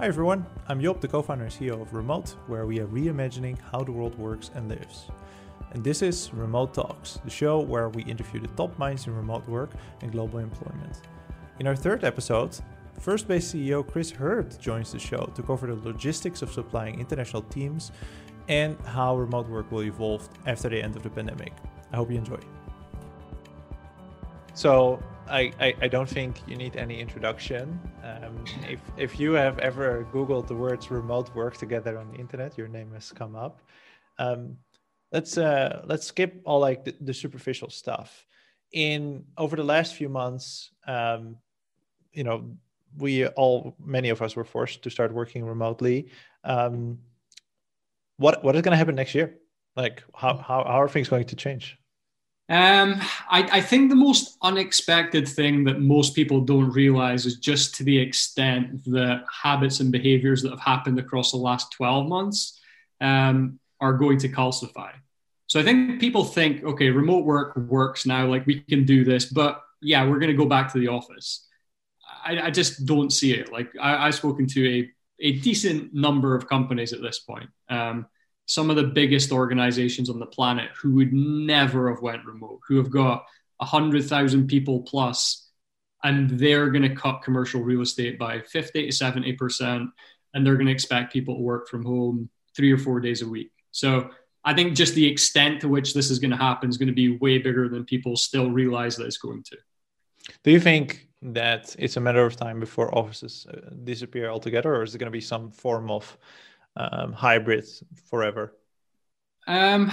Hi everyone, I'm Job, the co-founder and CEO of Remote, where we are reimagining how the world works and lives. And this is Remote Talks, the show where we interview the top minds in remote work and global employment. In our third episode, First Base CEO Chris Herd joins the show to cover the logistics of supplying international teams and how remote work will evolve after the end of the pandemic. I hope you enjoy. So, I, I, don't think you need any introduction. Um, if, if you have ever Googled the words remote work together on the internet, your name has come up. Um, let's uh, let's skip all like the, the, superficial stuff. In over the last few months, um, you know, we all many of us were forced to start working remotely. Um, what what is going to happen next year? Like how, how how are things going to change? Um, I, I, think the most unexpected thing that most people don't realize is just to the extent that habits and behaviors that have happened across the last 12 months um, are going to calcify. So I think people think, okay, remote work works now, like we can do this, but yeah, we're going to go back to the office. I, I just don't see it. Like I, have spoken to a, a decent number of companies at this point. Um, some of the biggest organizations on the planet who would never have went remote, who have got 100,000 people plus, and they're going to cut commercial real estate by 50 to 70%, and they're going to expect people to work from home three or four days a week. So I think just the extent to which this is going to happen is going to be way bigger than people still realize that it's going to. Do you think that it's a matter of time before offices uh, disappear altogether, or is it going to be some form of um, hybrid forever? Um,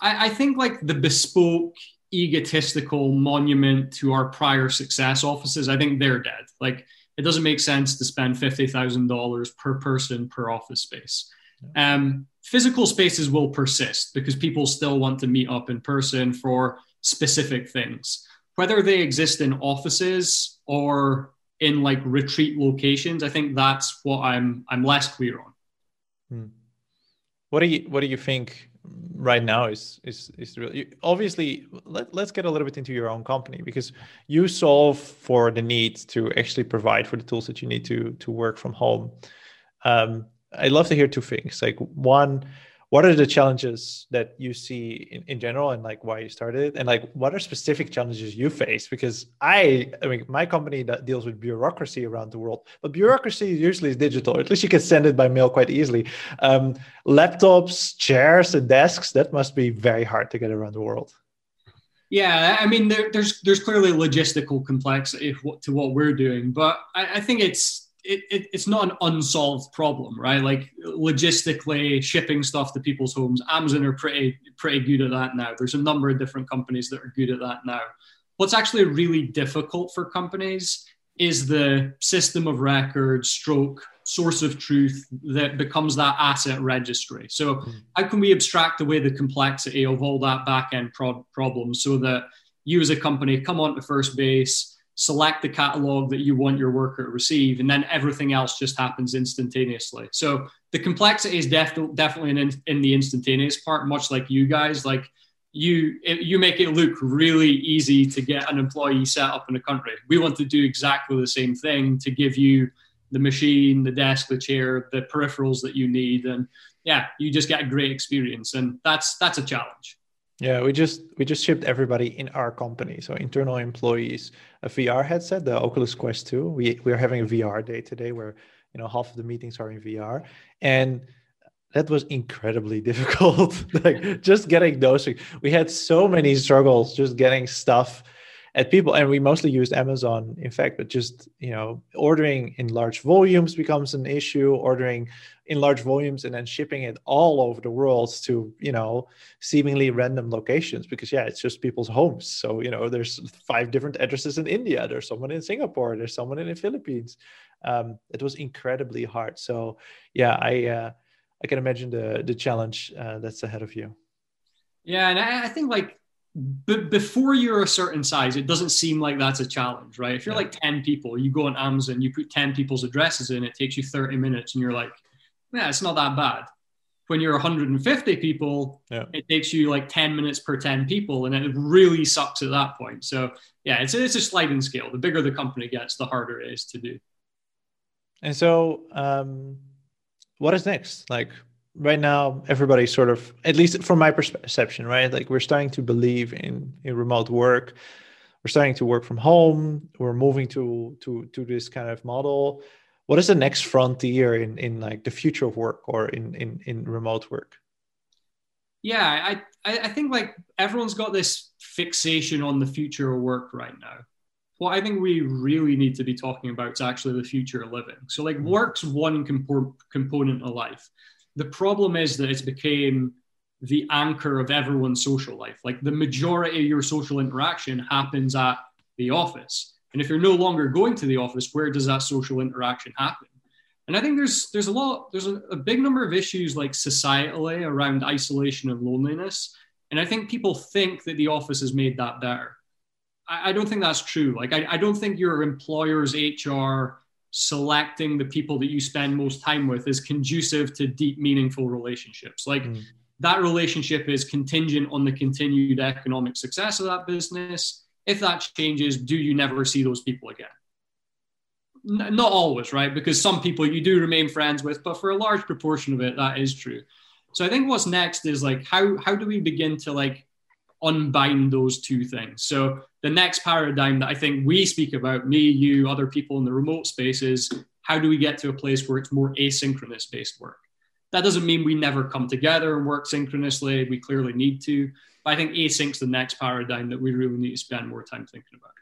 I, I think like the bespoke, egotistical monument to our prior success offices, I think they're dead. Like it doesn't make sense to spend fifty thousand dollars per person per office space. Um, physical spaces will persist because people still want to meet up in person for specific things, whether they exist in offices or in like retreat locations. I think that's what I'm I'm less clear on. Hmm. What do you What do you think right now is is is really obviously let, let's get a little bit into your own company because you solve for the need to actually provide for the tools that you need to to work from home um, i'd love to hear two things like one what are the challenges that you see in, in general and like why you started? It? and like what are specific challenges you face? Because i i mean my company that deals with bureaucracy around the world but bureaucracy usually is digital. At least you can send it by mail quite easily. Um, laptops chairs and desks that must be very hard to get around the world. Yeah, I mean, there, there's there's clearly logistical complexity to what we're doing, but I, I think it's it, it, it's not an unsolved problem, right? Like logistically shipping stuff to people's homes. Amazon are pretty pretty good at that now. There's a number of different companies that are good at that now. What's actually really difficult for companies is the system of record stroke source of truth that becomes that asset registry. So mm. how can we abstract away the complexity of all that back end pro- problems so that you as a company come onto first base select the catalog that you want your worker to receive, and then everything else just happens instantaneously. So the complexity is def- definitely in, in the instantaneous part, much like you guys. Like you, you make it look really easy to get an employee set up in a country. We want to do exactly the same thing to give you the machine, the desk, the chair, the peripherals that you need, and yeah, you just get a great experience, and that's that's a challenge. Yeah, we just we just shipped everybody in our company, so internal employees, a VR headset, the Oculus Quest 2. We we're having a VR day today where you know half of the meetings are in VR, and that was incredibly difficult. like just getting those, we had so many struggles just getting stuff at people and we mostly used amazon in fact but just you know ordering in large volumes becomes an issue. Ordering in large volumes and then shipping it all over the world to you know seemingly random locations because yeah it's just people's homes. So you know there's five different addresses in india. There's someone in singapore. There's someone in the philippines. Um, it was incredibly hard. So yeah i uh, i can imagine the the challenge uh, that's ahead of you. Yeah and I, I think like but before you're a certain size, it doesn't seem like that's a challenge, right? If you're yeah. like 10 people, you go on Amazon, you put 10 people's addresses in, it takes you 30 minutes, and you're like, yeah, it's not that bad. When you're 150 people, yeah. it takes you like 10 minutes per 10 people, and it really sucks at that point. So, yeah, it's, it's a sliding scale. The bigger the company gets, the harder it is to do. And so, um, what is next? Like right now, everybody's sort of, at least from my perception, right? Like we're starting to believe in, in remote work. We're starting to work from home. We're moving to to to this kind of model. What is the next frontier in in like the future of work or in in in remote work? Yeah, I I think like everyone's got this fixation on the future of work right now what I think we really need to be talking about is actually the future of living. So, like, mm-hmm. work's one comp- component of life. The problem is that it's became the anchor of everyone's social life. Like, the majority of your social interaction happens at the office. And if you're no longer going to the office, where does that social interaction happen? And I think there's there's a lot there's a, a big number of issues like societally around isolation and loneliness. And I think people think that the office has made that better. I, I don't think that's true. Like, I, I don't think your employer's HR selecting the people that you spend most time with is conducive to deep, meaningful relationships. Like, mm. that relationship is contingent on the continued economic success of that business. If that changes, do you never see those people again? N- not always, right? Because some people you do remain friends with, but for a large proportion of it, that is true. So I think what's next is like how how do we begin to like unbind those two things? So the next paradigm that I think we speak about, me, you, other people in the remote space, is how do we get to a place where it's more asynchronous based work? That doesn't mean we never come together and work synchronously. We clearly need to. But I think async's the next paradigm that we really need to spend more time thinking about.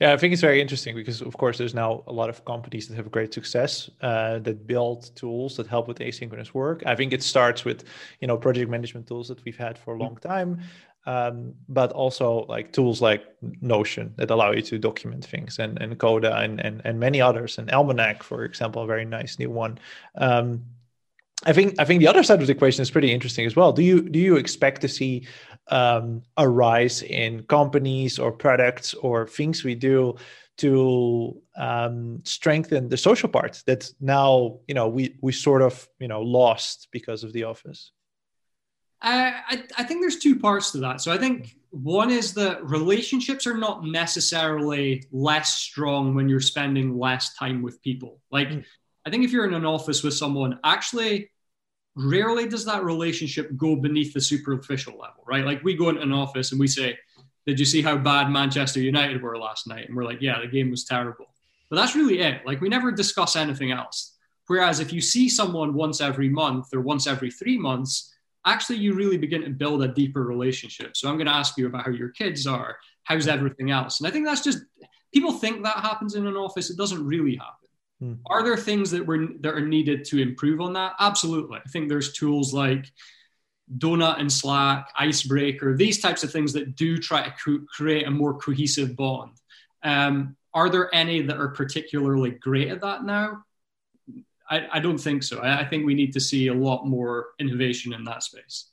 Yeah, I think it's very interesting because, of course, there's now a lot of companies that have great success uh, that build tools that help with asynchronous work. I think it starts with, you know, project management tools that we've had for a long time, um, but also like tools like Notion that allow you to document things, and and Coda, and and and many others, and Almanac, for example, a very nice new one. Um, I think I think the other side of the equation is pretty interesting as well. Do you do you expect to see um, a rise in companies or products or things we do to um, strengthen the social part that now you know we we sort of you know lost because of the office? I, I think there's two parts to that. So I think one is that relationships are not necessarily less strong when you're spending less time with people. Like, mm. I think if you're in an office with someone, actually, rarely does that relationship go beneath the superficial level, right? Like we go into an office and we say, Did you see how bad Manchester United were last night? And we're like, Yeah, the game was terrible. But that's really it. Like we never discuss anything else. Whereas if you see someone once every month or once every three months, actually you really begin to build a deeper relationship. So I'm going to ask you about how your kids are, how's everything else? And I think that's just people think that happens in an office. It doesn't really happen. Hmm. Are there things that were that are needed to improve on that? Absolutely. I think there's tools like Donut and Slack, Icebreaker, these types of things that do try to co- create a more cohesive bond. Um, are there any that are particularly great at that now? I, I don't think so. I, I think we need to see a lot more innovation in that space.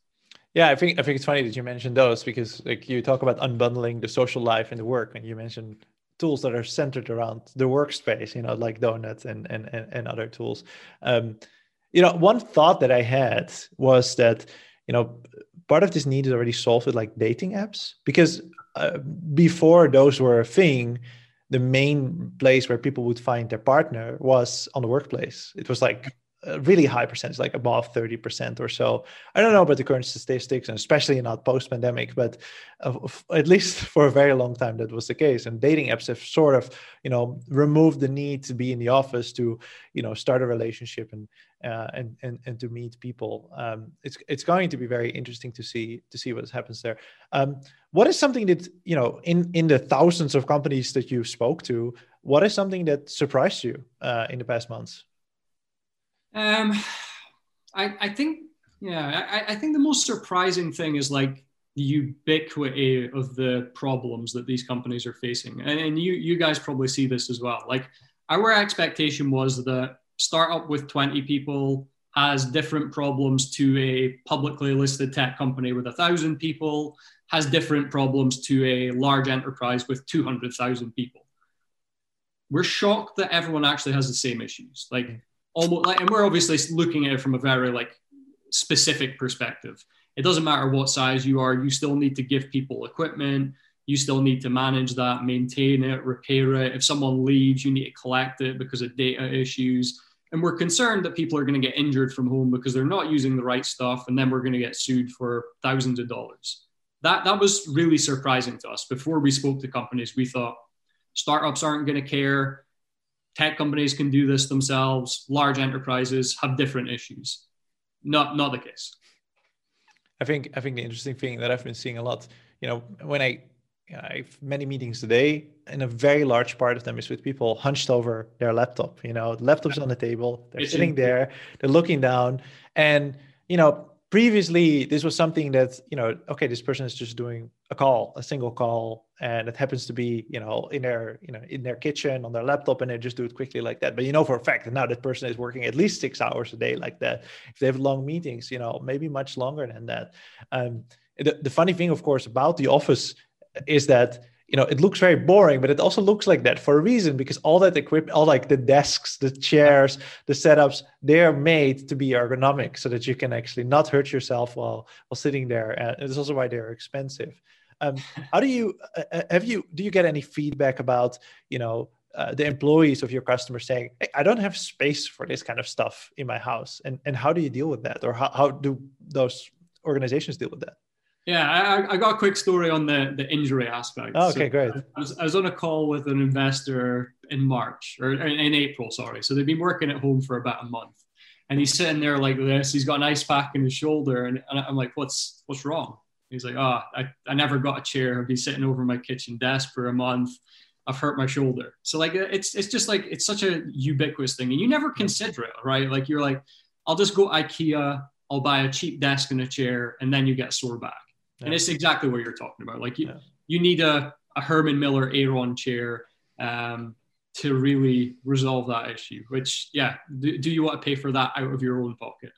Yeah, I think I think it's funny that you mentioned those because like you talk about unbundling the social life and the work, and you mentioned tools that are centered around the workspace, you know, like Donuts and and and, and other tools. Um, you know, one thought that I had was that you know part of this need is already solved with like dating apps because uh, before those were a thing, the main place where people would find their partner was on the workplace. It was like a really high percentage, like above 30% or so. I don't know about the current statistics, and especially not post pandemic, but uh, at least for a very long time, that was the case. And dating apps have sort of, you know, removed the need to be in the office to, you know, start a relationship and, uh, and, and, and to meet people. Um, it's, it's going to be very interesting to see, to see what happens there. Um, what is something that, you know, in, in the thousands of companies that you spoke to, what is something that surprised you uh, in the past months? Um, I, I think, yeah, I, I think the most surprising thing is like the ubiquity of the problems that these companies are facing. And, and you, you guys probably see this as well. Like our expectation was that startup with 20 people has different problems to a publicly listed tech company with a thousand people, has different problems to a large enterprise with 200,000 people. We're shocked that everyone actually has the same issues. Like almost like, and we're obviously looking at it from a very like specific perspective. It doesn't matter what size you are, you still need to give people equipment. you still need to manage that, maintain it, repair it. If someone leaves, you need to collect it because of data issues. And we're concerned that people are going to get injured from home because they're not using the right stuff, and then we're going to get sued for thousands of dollars. That that was really surprising to us. Before we spoke to companies, we thought startups aren't going to care. Tech companies can do this themselves. Large enterprises have different issues. Not not the case. I think I think the interesting thing that I've been seeing a lot, you know, when I I have many meetings today, and a very large part of them is with people hunched over their laptop. You know, the laptop's on the table, they're it's sitting there, they're looking down, and you know, previously this was something that you know, okay, this person is just doing a call, a single call, and it happens to be you know in their you know in their kitchen on their laptop, and they just do it quickly like that. But you know for a fact that now that person is working at least six hours a day like that. If they have long meetings, you know, maybe much longer than that. Um, the, the funny thing, of course, about the office is that you know it looks very boring but it also looks like that for a reason because all that equipment all like the desks the chairs the setups they're made to be ergonomic so that you can actually not hurt yourself while while sitting there and it's also why they're expensive. Um, how do you uh, uh, have you do you get any feedback about you know uh, the employees of your customers saying hey, i don't have space for this kind of stuff in my house and and how do you deal with that? Or how, how do those organizations deal with that yeah, I, I, got a quick story on the, the injury aspect. Oh, okay, so great. I was, I was on a call with an investor in March or in April, sorry. So they've been working at home for about a month, and he's sitting there like this. He's got an ice pack in his shoulder, and, and I'm like, "What's what's wrong?" He's like, "Oh, I, I never got a chair. I've been sitting over my kitchen desk for a month. I've hurt my shoulder." So like, it's it's just like it's such a ubiquitous thing, and you never mm-hmm. consider it, right? Like you're like, "I'll just go IKEA." I'll buy a cheap desk and a chair, and then you get sore back yeah. and it's exactly what you're talking about. Like you, yeah. you need a, a Herman Miller Aeron chair um, to really resolve that issue. Which, yeah, do, do, you want to pay for that out of your own pocket?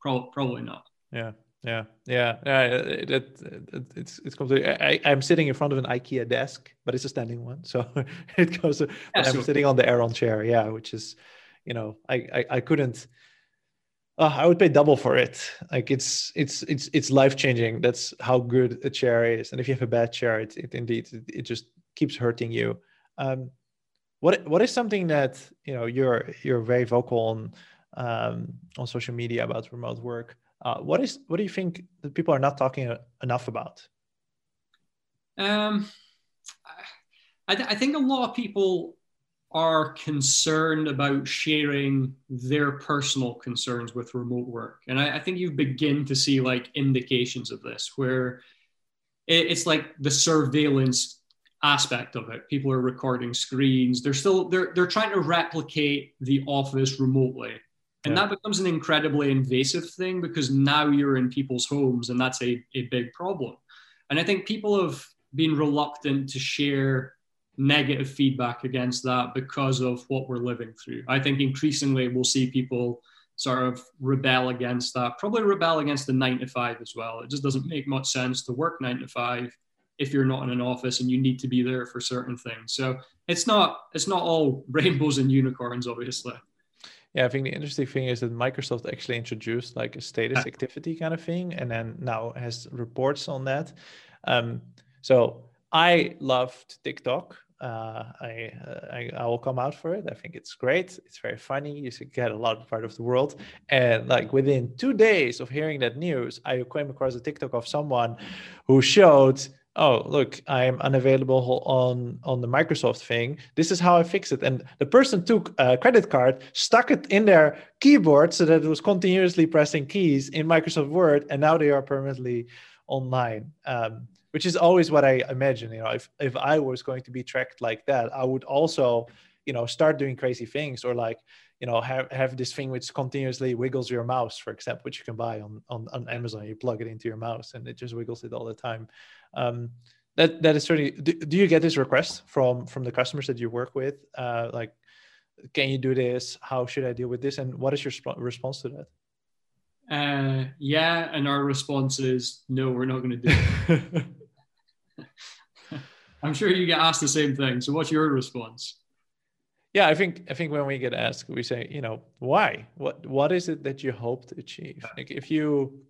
Probably, probably not. Yeah. Yeah, yeah, yeah. It, it, it, it's it's completely. I, I'm sitting in front of an IKEA desk, but it's a standing one, so it goes. Yeah, I'm sitting on the Aeron chair, yeah, which is, you know, I I, I couldn't uh, I would pay double for it. Like it's it's it's it's life changing. That's how good a chair is. And if you have a bad chair, it, it indeed it, it just keeps hurting you. Um, what what is something that you know you're you're very vocal on um, on social media about remote work? Uh, what is what do you think that people are not talking enough about? Um, I, th- I think a lot of people are concerned about sharing their personal concerns with remote work. And I, I think you begin to see like indications of this where it, it's like the surveillance aspect of it. People are recording screens. They're still they're they're trying to replicate the office remotely. And yeah. that becomes an incredibly invasive thing because now you're in people's homes and that's a, a big problem. And I think people have been reluctant to share negative feedback against that because of what we're living through. I think increasingly we'll see people sort of rebel against that, probably rebel against the nine to five as well. It just doesn't make much sense to work nine to five if you're not in an office and you need to be there for certain things. So it's not it's not all rainbows and unicorns, obviously. Yeah, I think the interesting thing is that Microsoft actually introduced like a status activity kind of thing, and then now has reports on that. Um, so I loved TikTok uh, I, uh, I, I will come out for it. I think it's great. It's very funny. You should get a lot of part of the world. And like within two days of hearing that news, I came across a TikTok of someone who showed, oh look, I'm unavailable on on the Microsoft thing. This is how I fix it. And the person took a credit card, stuck it in their keyboard so that it was continuously pressing keys in Microsoft Word, and now they are permanently online. Um, which is always what I imagine. You know, if if I was going to be tracked like that, I would also, you know, start doing crazy things or like, you know, have have this thing which continuously wiggles your mouse, for example, which you can buy on on, on Amazon. You plug it into your mouse and it just wiggles it all the time. Um, that that is certainly. Do, do you get this request from from the customers that you work with? Uh, like, can you do this? How should I deal with this? And what is your sp- response to that? Uh, yeah, and our response is no, we're not going to do it. I'm sure you get asked the same thing. So, what's your response? Yeah, I think I think when we get asked, we say, you know, why? What what is it that you hope to achieve? Like if you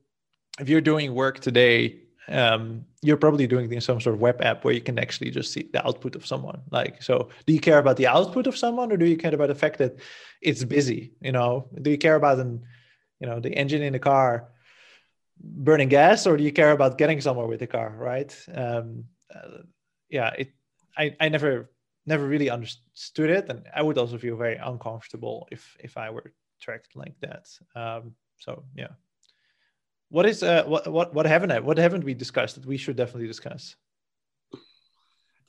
if you're doing work today um, you're probably doing it in some sort of web app where you can actually just see the output of someone. Like, so do you care about the output of someone, or do you care about the fact that it's busy? You know, do you care about an, you know, the engine in the car burning gas, or do you care about getting somewhere with the car? Right? Um, uh, yeah, it. I I never never really understood it, and I would also feel very uncomfortable if if I were tracked like that. Um, so yeah. What is uh, what what what haven't I, what haven't we discussed that we should definitely discuss?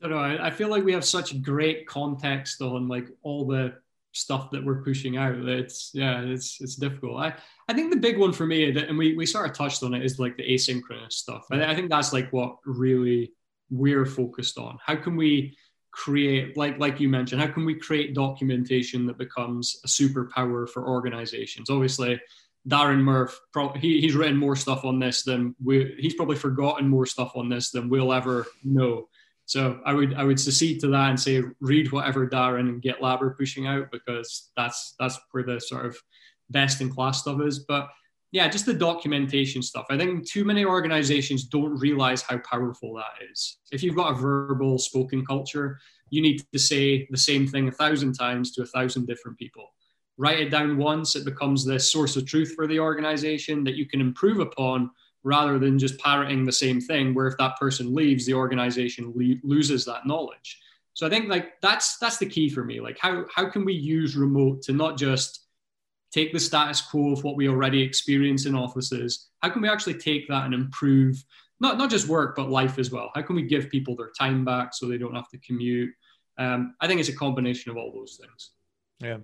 I don't know. I, I feel like we have such great context on like all the stuff that we're pushing out. It's yeah, it's it's difficult. I I think the big one for me, that and we we sort of touched on it, is like the asynchronous stuff. I, I think that's like what really we're focused on. How can we create like like you mentioned? How can we create documentation that becomes a superpower for organizations? Obviously Darren Murph, he, he's written more stuff on this than we. He's probably forgotten more stuff on this than we'll ever know. So I would I would secede to that and say read whatever Darren and GitLab are pushing out because that's that's where the sort of best in class stuff is. But yeah, just the documentation stuff. I think too many organizations don't realize how powerful that is. If you've got a verbal spoken culture, you need to say the same thing a thousand times to a thousand different people write it down once, it becomes the source of truth for the organization that you can improve upon rather than just parroting the same thing where if that person leaves the organization le- loses that knowledge. So i think like that's that's the key for me. Like how how can we use remote to not just take the status quo of what we already experience in offices? How can we actually take that and improve not not just work but life as well? How can we give people their time back so they don't have to commute? Um, i think it's a combination of all those things. Yeah.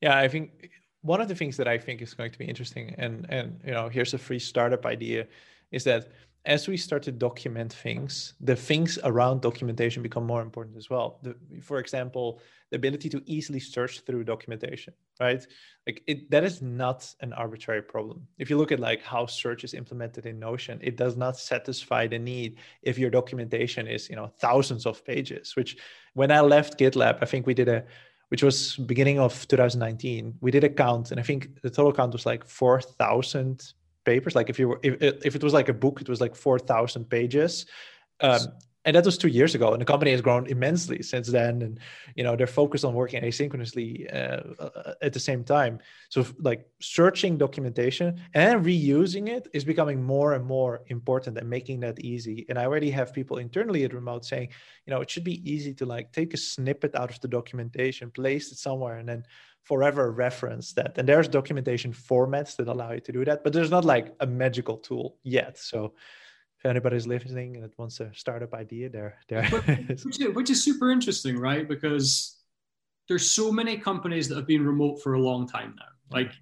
Yeah, I think one of the things that I think is going to be interesting, and and you know, here's a free startup idea, is that as we start to document things, the things around documentation become more important as well. The, for example, the ability to easily search through documentation, right? Like it, that is not an arbitrary problem. If you look at like how search is implemented in Notion, it does not satisfy the need if your documentation is, you know, thousands of pages. Which, when I left GitLab, I think we did a which was beginning of 2019 we did a count and i think the total count was like 4000 papers. Like if you were if, if it was like a book it was like 4000 pages. Um, and that was two years ago and the company has grown immensely since then and you know they're focused on working asynchronously uh, uh, at the same time. So like searching documentation and reusing it is becoming more and more important and making that easy. And i already have people internally at remote saying you know it should be easy to like take a snippet out of the documentation place it somewhere and then forever reference that. And there's documentation formats that allow you to do that but there's not like a magical tool yet. So if anybody's listening that wants a startup idea, there, there. which, is, which is super interesting, right? Because there's so many companies that have been remote for a long time now. Like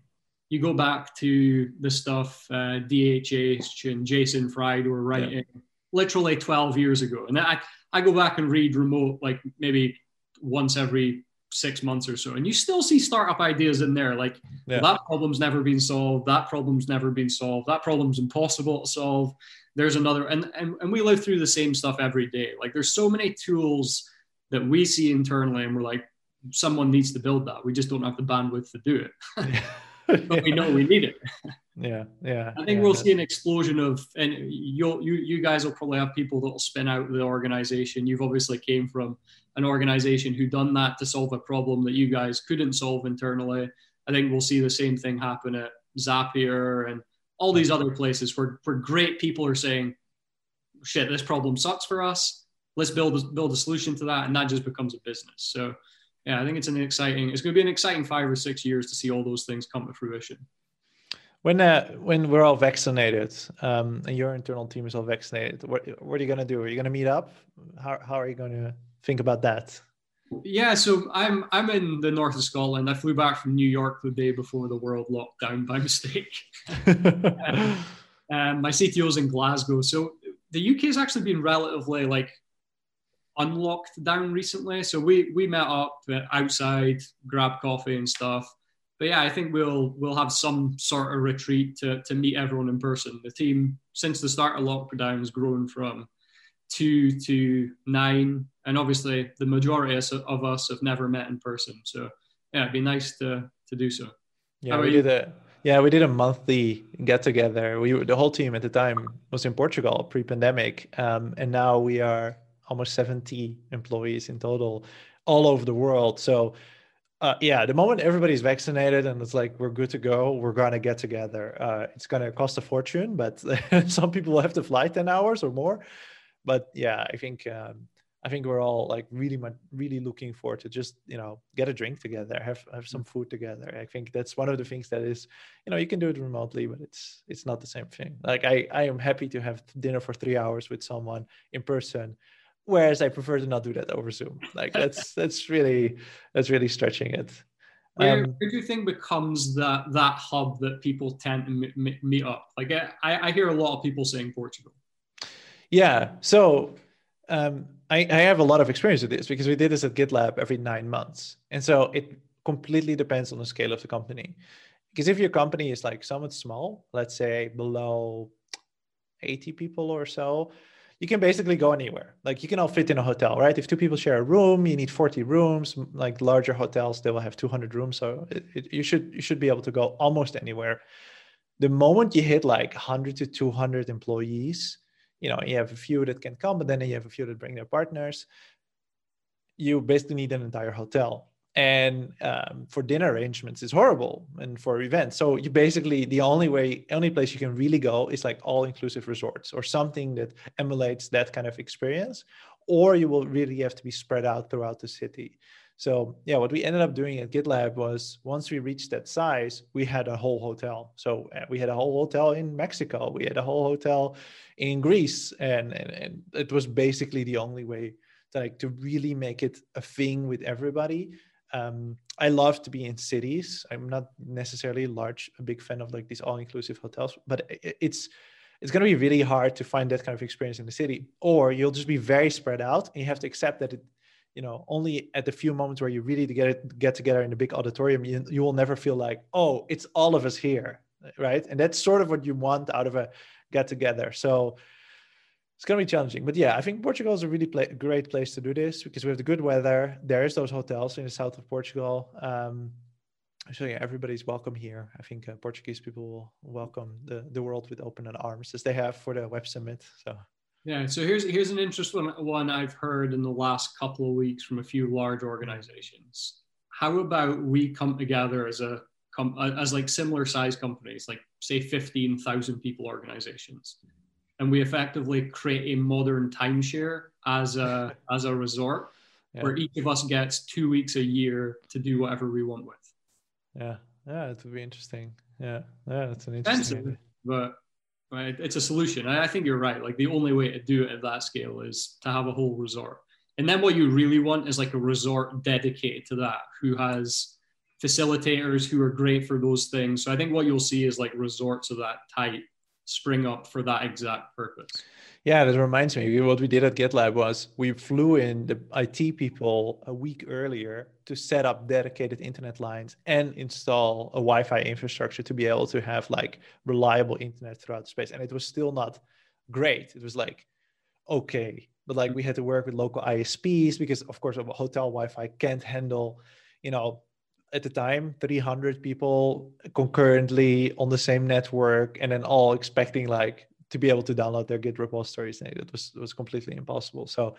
you go back to the stuff uh, DHH and Jason Fried were writing yeah. literally 12 years ago, and I I go back and read remote like maybe once every six months or so, and you still see startup ideas in there. Like yeah. that problem's never been solved, that problem's never been solved, that problem's impossible to solve there's another and, and and we live through the same stuff every day like there's so many tools that we see internally and we're like someone needs to build that we just don't have the bandwidth to do it but we know we need it yeah yeah i think yeah, we'll see an explosion of and you'll you you guys will probably have people that will spin out the organization you've obviously came from an organization who done that to solve a problem that you guys couldn't solve internally i think we'll see the same thing happen at zapier and all these other places where, where great people are saying, shit, this problem sucks for us. Let's build a, build a solution to that. And that just becomes a business. So yeah, I think it's an exciting, it's going to be an exciting five or six years to see all those things come to fruition. When uh, when we're all vaccinated um, and your internal team is all vaccinated, what, what are you going to do? Are you going to meet up? How, how are you going to think about that? Yeah, so I'm I'm in the north of Scotland. I flew back from New York the day before the world locked down by mistake. um, um, my CTO's in Glasgow, so the UK has actually been relatively like unlocked down recently. So we we met up outside, grab coffee and stuff. But yeah, I think we'll we'll have some sort of retreat to to meet everyone in person. The team since the start of lockdown has grown from two to nine and obviously the majority of us have never met in person. So yeah, it'd be nice to to do so. Yeah, we did a Yeah, we did a monthly get together. We the whole team at the time was in Portugal pre-pandemic, um, and now we are almost 70 employees in total, all over the world. So, uh, yeah, the moment everybody's vaccinated and it's like we're good to go, we're gonna get together. Uh, it's gonna cost a fortune, but some people will have to fly 10 hours or more. But yeah, I think um, I think we're all like really really looking forward to just you know get a drink together, have have some food together. I think that's one of the things that is you know you can do it remotely, but it's it's not the same thing. Like I I am happy to have dinner for three hours with someone in person, whereas I prefer to not do that over Zoom. Like that's that's really that's really stretching it. Where, um, where, do you think becomes that that hub that people tend to m- meet up? Like I, I hear a lot of people saying Portugal. Yeah. So um, I, I have a lot of experience with this because we did this at GitLab every nine months. And so it completely depends on the scale of the company. Because if your company is like somewhat small, let's say below 80 people or so, you can basically go anywhere. Like you can all fit in a hotel, right? If two people share a room, you need 40 rooms. Like larger hotels, they will have 200 rooms. So it, it, you should you should be able to go almost anywhere. The moment you hit like 100 to 200 employees, you know you have a few that can come but then you have a few that bring their partners you basically need an entire hotel and um, for dinner arrangements it's horrible and for events so you basically the only way only place you can really go is like all inclusive resorts or something that emulates that kind of experience or you will really have to be spread out throughout the city so yeah, what we ended up doing at GitLab was once we reached that size, we had a whole hotel. So uh, we had a whole hotel in Mexico, we had a whole hotel in Greece, and and, and it was basically the only way to like to really make it a thing with everybody. Um, I love to be in cities. I'm not necessarily large a big fan of like these all-inclusive hotels, but it's it's going to be really hard to find that kind of experience in the city. Or you'll just be very spread out and you have to accept that it you know only at the few moments where you really get get together in a big auditorium you, you will never feel like oh it's all of us here right? And that's sort of what you want out of a get together so it's going to be challenging but yeah i think portugal is a really play, great place to do this because we have the good weather. There's those hotels in the south of portugal um, so yeah everybody's welcome here. I think uh, portuguese people will welcome the, the world with open arms as they have for the web summit so. Yeah, so here's here's an interesting one I've heard in the last couple of weeks from a few large organizations. How about we come together as a as like similar size companies, like say fifteen thousand people organizations, and we effectively create a modern timeshare as a as a resort yeah. where each of us gets two weeks a year to do whatever we want with. Yeah, yeah, it would be interesting. Yeah, yeah, that's an interesting. Expensive, but right? It's a solution. I think you're right. Like the only way to do it at that scale is to have a whole resort. And then what you really want is like a resort dedicated to that, who has facilitators who are great for those things. So I think what you'll see is like resorts of that type spring up for that exact purpose. Yeah, that reminds me. What we did at GitLab was we flew in the IT people a week earlier to set up dedicated internet lines and install a Wi-Fi infrastructure to be able to have like reliable internet throughout the space. And it was still not great. It was like okay, but like we had to work with local ISPs because of course a hotel Wi-Fi can't handle, you know, at the time 300 people concurrently on the same network and then all expecting like to be able to download their Git repositories. And it was it was completely impossible. So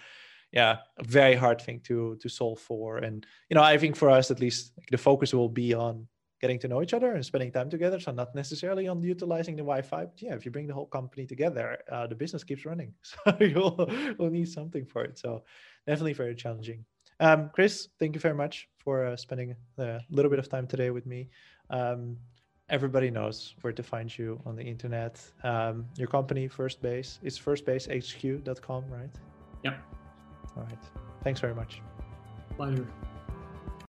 yeah, a very hard thing to to solve for. And you know, I think for us at least, the focus will be on getting to know each other and spending time together. So not necessarily on utilizing the Wi-Fi. But yeah, if you bring the whole company together, uh, the business keeps running. So you'll, you'll need something for it. So definitely very challenging. Um, Chris, thank you very much for uh, spending a little bit of time today with me. Um, everybody knows where to find you on the internet. Um, your company, First Base, is firstbasehq.com, right? Yep. All right. Thanks very much. Pleasure.